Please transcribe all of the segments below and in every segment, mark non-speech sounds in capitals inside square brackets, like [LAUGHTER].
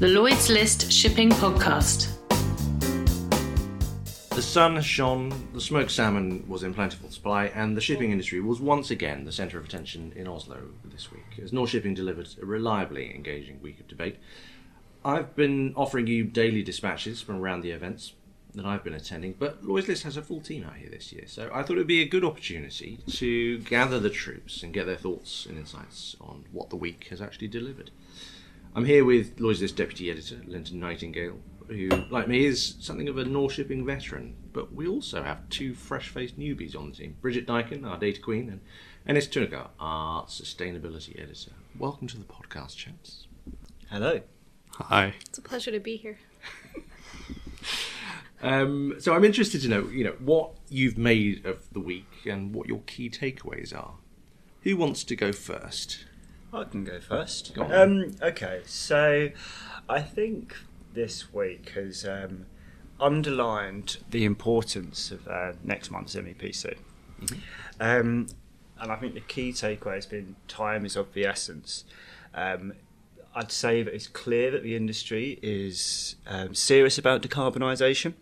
the Lloyd's List Shipping Podcast. The sun shone, the smoked salmon was in plentiful supply, and the shipping industry was once again the centre of attention in Oslo this week, as NorShipping delivered a reliably engaging week of debate. I've been offering you daily dispatches from around the events that I've been attending, but Lloyd's List has a full team out here this year, so I thought it would be a good opportunity to gather the troops and get their thoughts and insights on what the week has actually delivered. I'm here with Lloyd's List Deputy Editor, Linton Nightingale, who, like me, is something of a NorShipping veteran. But we also have two fresh faced newbies on the team Bridget Diakun, our data queen, and Enes Tunagur, our sustainability editor. Welcome to the podcast, chaps. Hello. Hi. It's a pleasure to be here. [LAUGHS] Um, so I'm interested to know, you know, what you've made of the week and what your key takeaways are. Who wants to go first? I can go first. Go. Um, okay, so I think this week has um, underlined the importance of uh, next month's MEPC. Um, and I think the key takeaway has been time is of the essence. Um, I'd say that it's clear that the industry is um, serious about decarbonisation,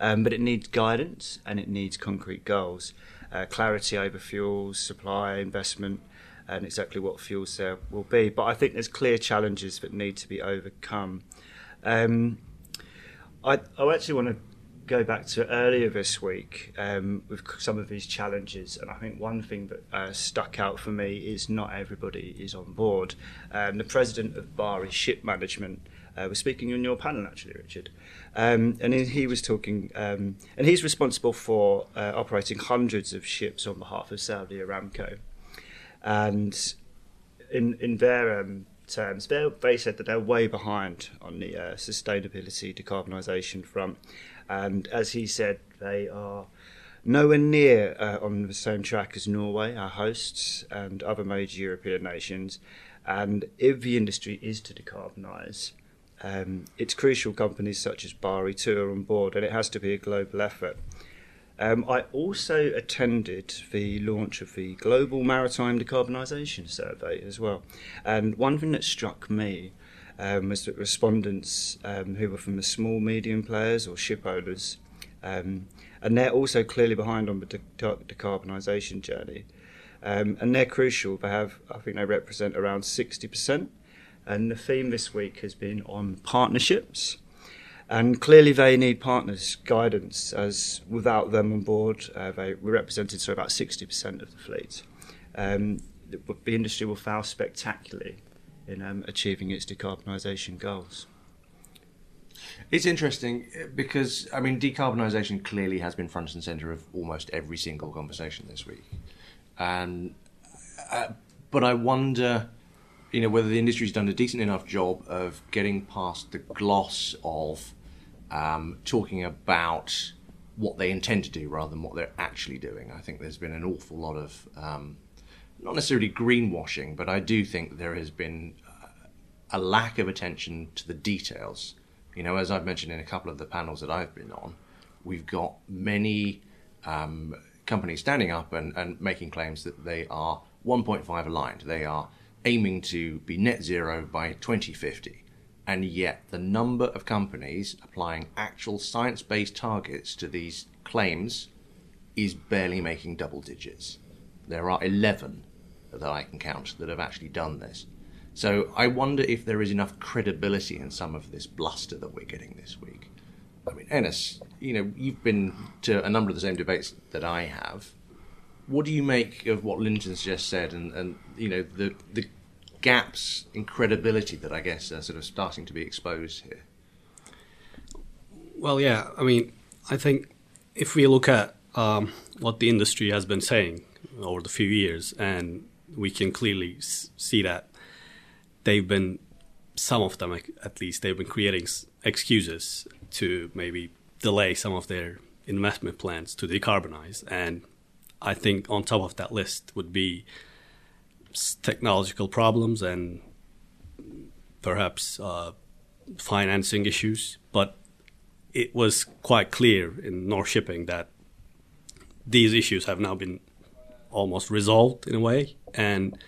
um, but it needs guidance and it needs concrete goals. Uh, clarity over fuels, supply, investment, and exactly what fuel cell will be. But I think there's clear challenges that need to be overcome. Um, I, I actually want to go back to earlier this week um, with some of these challenges, and I think one thing that uh, stuck out for me is not everybody is on board. Um, the president of Bahri Ship Management uh, was speaking on your panel, actually, Richard, um, and he, was talking, um, and he's responsible for uh, operating hundreds of ships on behalf of Saudi Aramco, and in in their um, terms, they said that they're way behind on the uh, sustainability decarbonisation front, and as he said, they are nowhere near uh, on the same track as Norway, our hosts, and other major European nations. And if the industry is to decarbonise, um, it's crucial companies such as Bahri too are on board, and it has to be a global effort. Um, I also attended the launch of the Global Maritime Decarbonisation Survey as well. And one thing that struck me um, was that respondents um, who were from the small, medium players or ship owners, um, and they're also clearly behind on the de- decarbonisation journey. Um, and they're crucial. They have, I think, they represent around 60%. And the theme this week has been on partnerships. And clearly, they need partners' guidance, as without them on board, uh, they represented so about 60% of the fleet. Um, the, the industry will fail spectacularly in um, achieving its decarbonisation goals. It's interesting uh, because, I mean, decarbonisation clearly has been front and centre of almost every single conversation this week. And, uh, but I wonder, you know, whether the industry's done a decent enough job of getting past the gloss of um, talking about what they intend to do rather than what they're actually doing. I think there's been an awful lot of, um, not necessarily greenwashing, but I do think there has been a lack of attention to the details. You know, as I've mentioned in a couple of the panels that I've been on, we've got many um, companies standing up and, and making claims that they are 1.5 aligned. They are aiming to be net zero by 2050. And yet, the number of companies applying actual science based targets to these claims is barely making double digits. There are 11 that I can count that have actually done this. So I wonder if there is enough credibility in some of this bluster that we're getting this week. I mean, Enes, you know, you've been to a number of the same debates that I have. What do you make of what Linton's just said, and, and you know the the gaps in credibility that I guess are sort of starting to be exposed here? Well, yeah. I mean, I think if we look at um, what the industry has been saying over the few years, and we can clearly see that they've been, some of them at least, they've been creating excuses to maybe delay some of their investment plans to decarbonize. And I think on top of that list would be technological problems and perhaps uh, financing issues. But it was quite clear in NorShipping that these issues have now been almost resolved in a way, and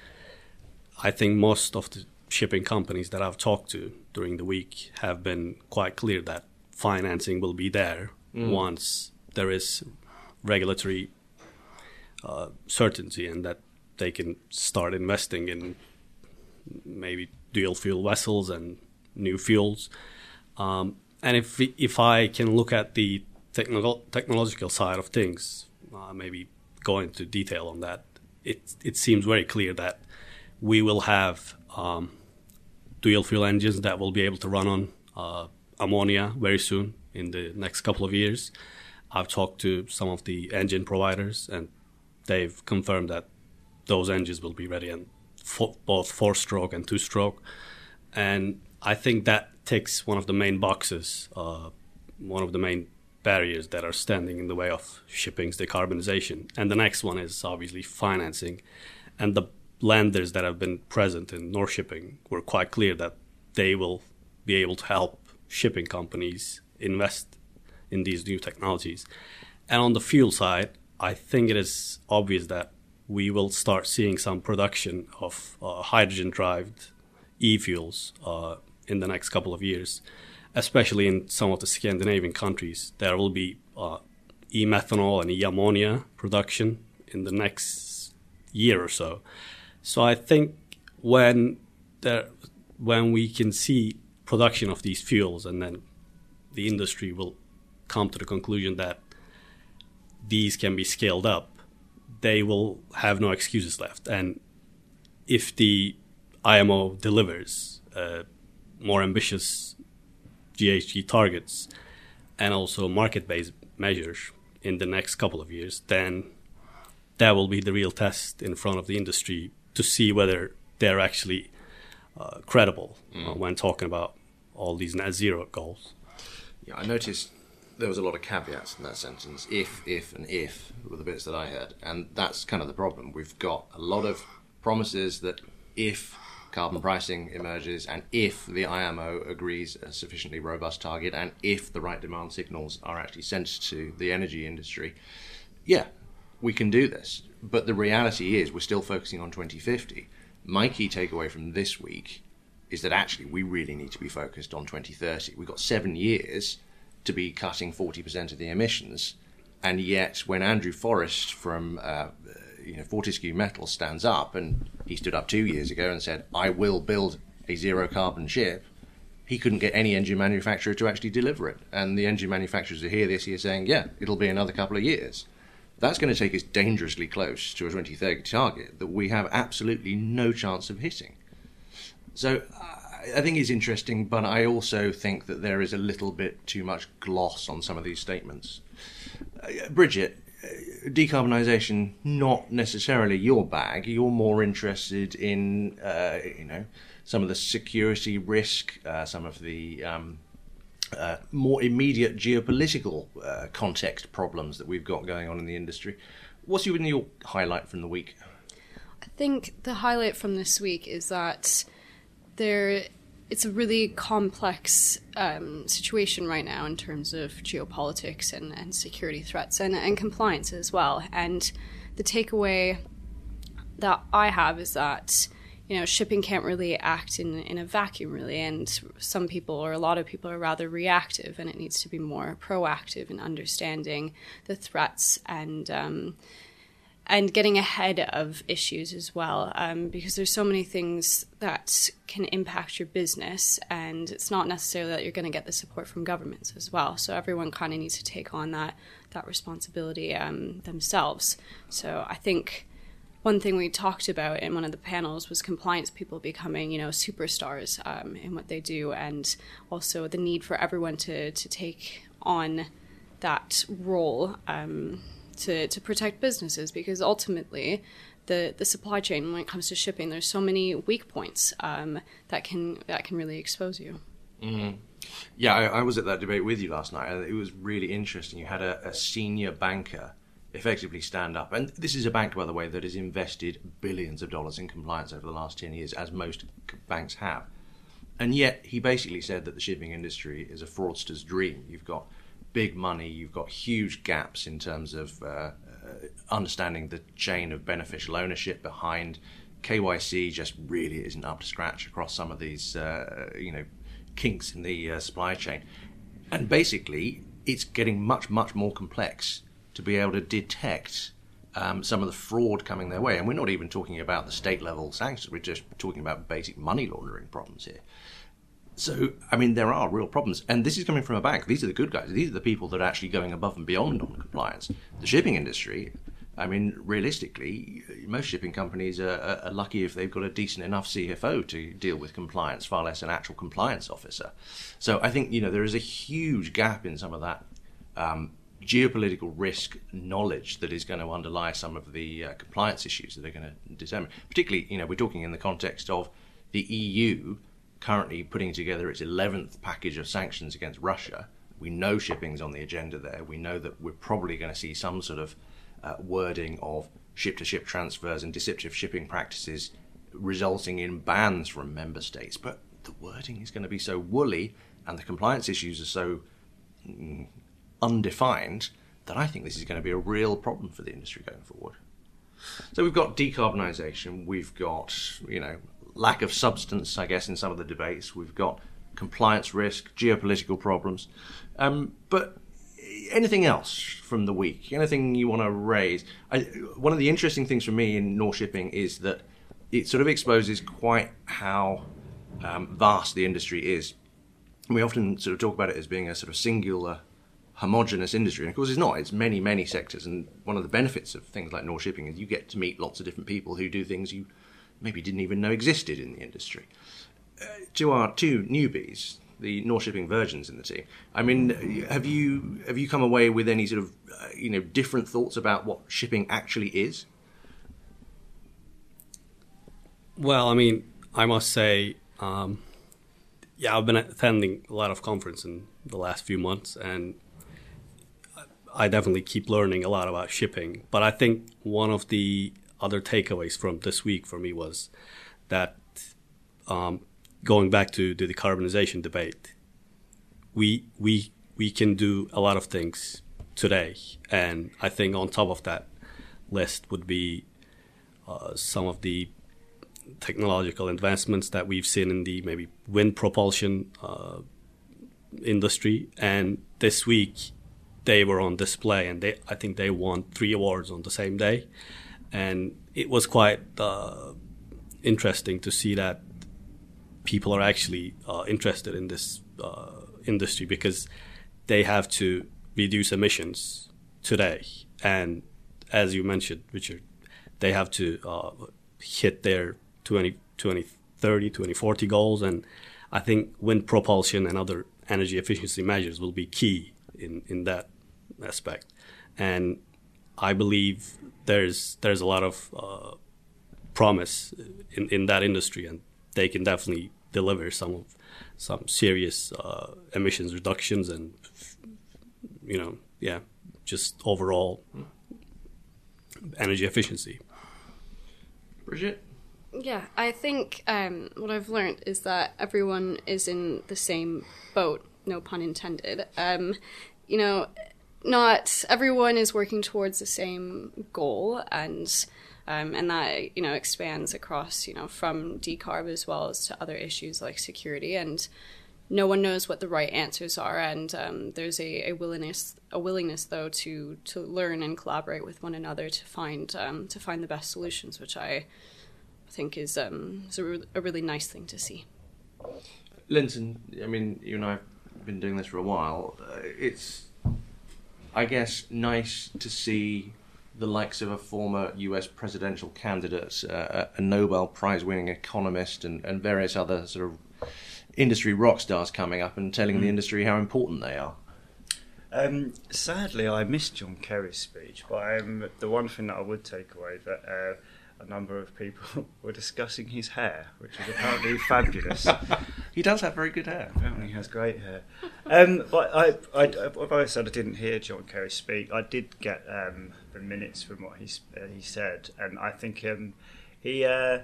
I think most of the shipping companies that I've talked to during the week have been quite clear that financing will be there mm. once there is regulatory uh, certainty and that they can start investing in maybe dual fuel vessels and new fuels. Um, and if if I can look at the technical technological side of things, uh, maybe go into detail on that. It it seems very clear that we will have um, dual fuel engines that will be able to run on uh, ammonia very soon in the next couple of years. I've talked to some of the engine providers, and they've confirmed that those engines will be ready in for, both four-stroke and two-stroke. And I think that takes one of the main boxes, uh, one of the main barriers that are standing in the way of shipping's decarbonization. And the next one is obviously financing. And the lenders that have been present in NorShipping were quite clear that they will be able to help shipping companies invest in these new technologies. And on the fuel side, I think it is obvious that we will start seeing some production of uh, hydrogen driven e fuels uh, in the next couple of years, especially in some of the Scandinavian countries. There will be uh, e methanol and e ammonia production in the next year or so. So I think when there, when we can see production of these fuels, and then the industry will come to the conclusion that these can be scaled up, they will have no excuses left. And if the IMO delivers uh, more ambitious GHG targets and also market based measures in the next couple of years, then that will be the real test in front of the industry to see whether they're actually uh, credible uh, mm. uh, when talking about all these net zero goals. Yeah, I noticed there was a lot of caveats in that sentence. If, if, and if were the bits that I heard, and that's kind of the problem. We've got a lot of promises that if carbon pricing emerges, and if the IMO agrees a sufficiently robust target, and if the right demand signals are actually sent to the energy industry, yeah, we can do this. But the reality is, we're still focusing on 2050. My key takeaway from this week is that actually we really need to be focused on 2030. We've got seven years to be cutting 40% of the emissions. And yet, when Andrew Forrest from uh, you know, Fortescue Metal stands up, and he stood up two years ago and said, I will build a zero carbon ship, he couldn't get any engine manufacturer to actually deliver it. And the engine manufacturers are here this year saying, yeah, it'll be another couple of years. That's going to take us dangerously close to a 2030 target that we have absolutely no chance of hitting. So I think it's interesting, but I also think that there is a little bit too much gloss on some of these statements. Uh, Bridget, uh, decarbonisation not necessarily your bag. You're more interested in uh, you know some of the security risk, uh, some of the um, uh, more immediate geopolitical uh, context problems that we've got going on in the industry. What's your, your highlight from the week? I think the highlight from this week is that there it's a really complex um, situation right now in terms of geopolitics and, and security threats and, and compliance as well. And the takeaway that I have is that you know shipping can't really act in in a vacuum really, and some people or a lot of people are rather reactive, and it needs to be more proactive in understanding the threats and. Um, and getting ahead of issues as well um, because there's so many things that can impact your business and it's not necessarily that you're going to get the support from governments as well so everyone kind of needs to take on that that responsibility um, themselves so i think one thing we talked about in one of the panels was compliance people becoming, you know, superstars um, in what they do, and also the need for everyone to to take on that role. Um, to, to protect businesses because ultimately the, the supply chain when it comes to shipping there's so many weak points um, that can that can really expose you. Mm-hmm. yeah I, I, was at that debate with you last night and it was really interesting. You had a, a senior banker effectively stand up and this is a bank by the way that has invested billions of dollars in compliance over the last 10 years as most banks have. And yet he basically said that the shipping industry is a fraudster's dream. You've got big money, you've got huge gaps in terms of uh, uh, understanding the chain of beneficial ownership behind KYC just really isn't up to scratch across some of these, uh, you know, kinks in the uh, supply chain. And basically, it's getting much, much more complex to be able to detect um, some of the fraud coming their way. And we're not even talking about the state level sanctions, we're just talking about basic money laundering problems here. So, I mean, there are real problems. And this is coming from a bank. These are the good guys. These are the people that are actually going above and beyond on compliance. The shipping industry, I mean, realistically, most shipping companies are, are, lucky if they've got a decent enough CFO to deal with compliance, far less an actual compliance officer. So I think, you know, there is a huge gap in some of that um, geopolitical risk knowledge that is going to underlie some of the uh, compliance issues that are going to determine. Particularly, you know, we're talking in the context of the EU currently putting together its 11th package of sanctions against Russia. We know shipping's on the agenda there. We know that we're probably going to see some sort of uh, wording of ship to ship transfers and deceptive shipping practices resulting in bans from member states. But the wording is going to be so woolly and the compliance issues are so mm, undefined that I think this is going to be a real problem for the industry going forward. So we've got decarbonisation, we've got, you know, lack of substance, I guess, in some of the debates. We've got compliance risk, geopolitical problems. Um, but anything else from the week? Anything you want to raise? I, one of the interesting things for me in NorShipping is that it sort of exposes quite how um, vast the industry is. We often sort of talk about it as being a sort of singular, homogenous industry, and of course it's not. It's many, many sectors, and one of the benefits of things like NorShipping is you get to meet lots of different people who do things you maybe didn't even know existed in the industry. Uh, to our two newbies, the NorShipping virgins in the team. I mean, have you have you come away with any sort of uh, you know different thoughts about what shipping actually is? Well, I mean, I must say, um, yeah, I've been attending a lot of conferences in the last few months, and I definitely keep learning a lot about shipping. But I think one of the other takeaways from this week for me was that um, going back to the decarbonization debate, we we we can do a lot of things today, and I think on top of that list would be uh, some of the technological advancements that we've seen in the maybe wind propulsion uh, industry, and this week they were on display, and they I think they won three awards on the same day, and it was quite uh, interesting to see that people are actually uh, interested in this uh, industry because they have to reduce emissions today, and as you mentioned, Richard, they have to uh, hit their 20, 2030, 2040 goals, and I think wind propulsion and other energy efficiency measures will be key in, in that aspect. And I believe there's there's a lot of uh, promise in, in that industry, and they can definitely deliver some of some serious uh, emissions reductions and you know yeah just overall energy efficiency. Bridget. Yeah, I think um, what I've learned is that everyone is in the same boat, no pun intended. Um, you know, not everyone is working towards the same goal, and um, and that you know expands across you know from decarb as well as to other issues like security and no one knows what the right answers are and um, there's a, a, willingness a willingness though to to learn and collaborate with one another to find um, to find the best solutions which I think is um, is a, re- a really nice thing to see. Linton, I mean you and I have been doing this for a while. Uh, it's I guess nice to see the likes of a former US presidential candidate, uh, a Nobel Prize winning economist, and, and, various other sort of industry rock stars coming up and telling mm. the industry how important they are. Um, sadly, I missed John Kerry's speech, but um, the one thing that I would take away that uh, a number of people [LAUGHS] were discussing his hair, which is apparently [LAUGHS] fabulous. He does have very good hair. Apparently, he has great hair. Um, but [LAUGHS] I, I, although I said I didn't hear John Kerry speak, I did get um, the minutes from what he uh, he said, and I think um, he. Uh,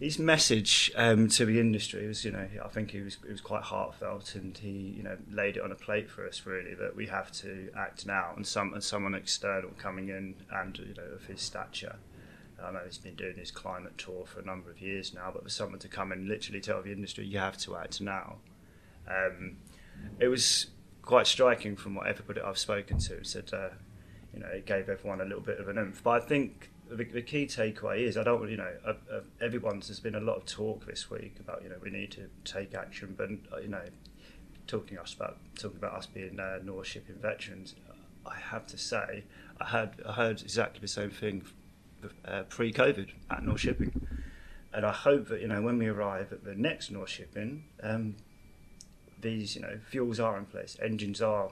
his message um, to the industry was, you know, I think he was it was quite heartfelt, and he, you know, laid it on a plate for us really that we have to act now, and some and someone external coming in and you know of his stature I know he's been doing his climate tour for a number of years now, but for someone to come and literally tell the industry you have to act now, um, it was quite striking from what everybody I've spoken to said. Uh, you know, it gave everyone a little bit of an oomph. But I think the, the key takeaway is I don't, you know, uh, uh, everyone's there's been a lot of talk this week about you know we need to take action, but uh, you know, talking us about talking about us being uh, NorShipping veterans, I have to say I had I heard exactly the same thing uh, pre-COVID at NorShipping, and I hope that you know when we arrive at the next NorShipping, um, these you know fuels are in place, engines are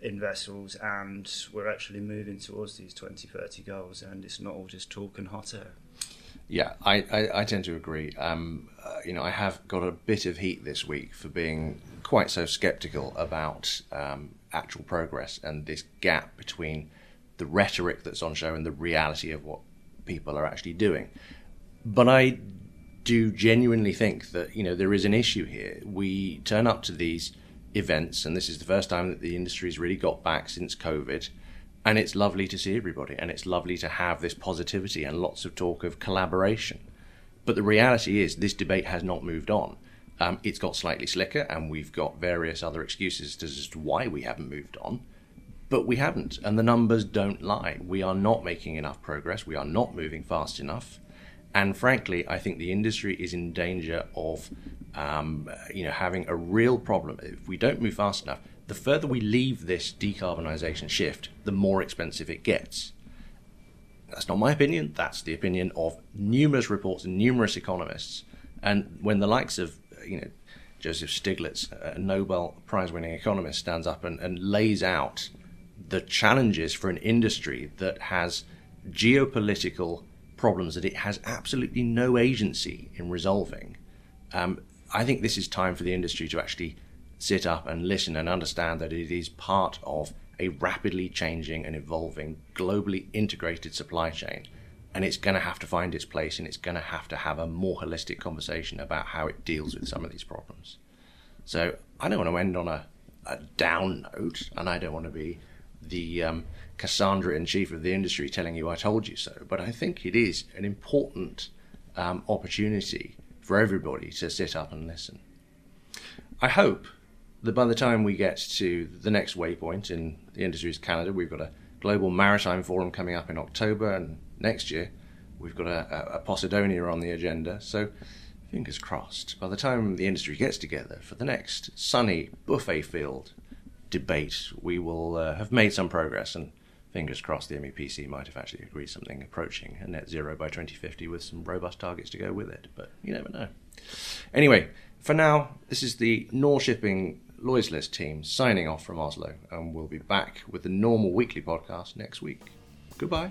in vessels, and we're actually moving towards these 2030 goals, and it's not all just talk and hot air. Yeah, I, I, I tend to agree. Um, uh, you know, I have got a bit of heat this week for being quite so sceptical about um, actual progress and this gap between the rhetoric that's on show and the reality of what people are actually doing. But I do genuinely think that you know there is an issue here. We turn up to these events, and this is the first time that the industry's really got back since COVID. And it's lovely to see everybody, and it's lovely to have this positivity and lots of talk of collaboration. But the reality is, this debate has not moved on. Um, it's got slightly slicker, and we've got various other excuses as to why we haven't moved on. But we haven't, and the numbers don't lie. We are not making enough progress. We are not moving fast enough. And frankly, I think the industry is in danger of, um, you know, having a real problem if we don't move fast enough. The further we leave this decarbonisation shift, the more expensive it gets. That's not my opinion. That's the opinion of numerous reports and numerous economists. And when the likes of, you know, Joseph Stiglitz, a Nobel Prize-winning economist, stands up and, and lays out the challenges for an industry that has geopolitical problems that it has absolutely no agency in resolving. Um, I think this is time for the industry to actually sit up and listen and understand that it is part of a rapidly changing and evolving, globally integrated supply chain. And it's going to have to find its place and it's going to have to have a more holistic conversation about how it deals with some of these problems. So I don't want to end on a, a down note, and I don't want to be the um, Cassandra in chief of the industry telling you I told you so, but I think it is an important um, opportunity for everybody to sit up and listen. I hope that by the time we get to the next waypoint in the industry's calendar, we've got a global maritime forum coming up in October, and next year we've got a, a Posidonia on the agenda. So fingers crossed, by the time the industry gets together for the next sunny buffet filled debate, we will uh, have made some progress and fingers crossed the MEPC might have actually agreed something approaching a net zero by 2050 with some robust targets to go with it, but you never know. Anyway, for now, this is the Nor Shipping Lloyd's List team signing off from Oslo, and we'll be back with the normal weekly podcast next week. Goodbye.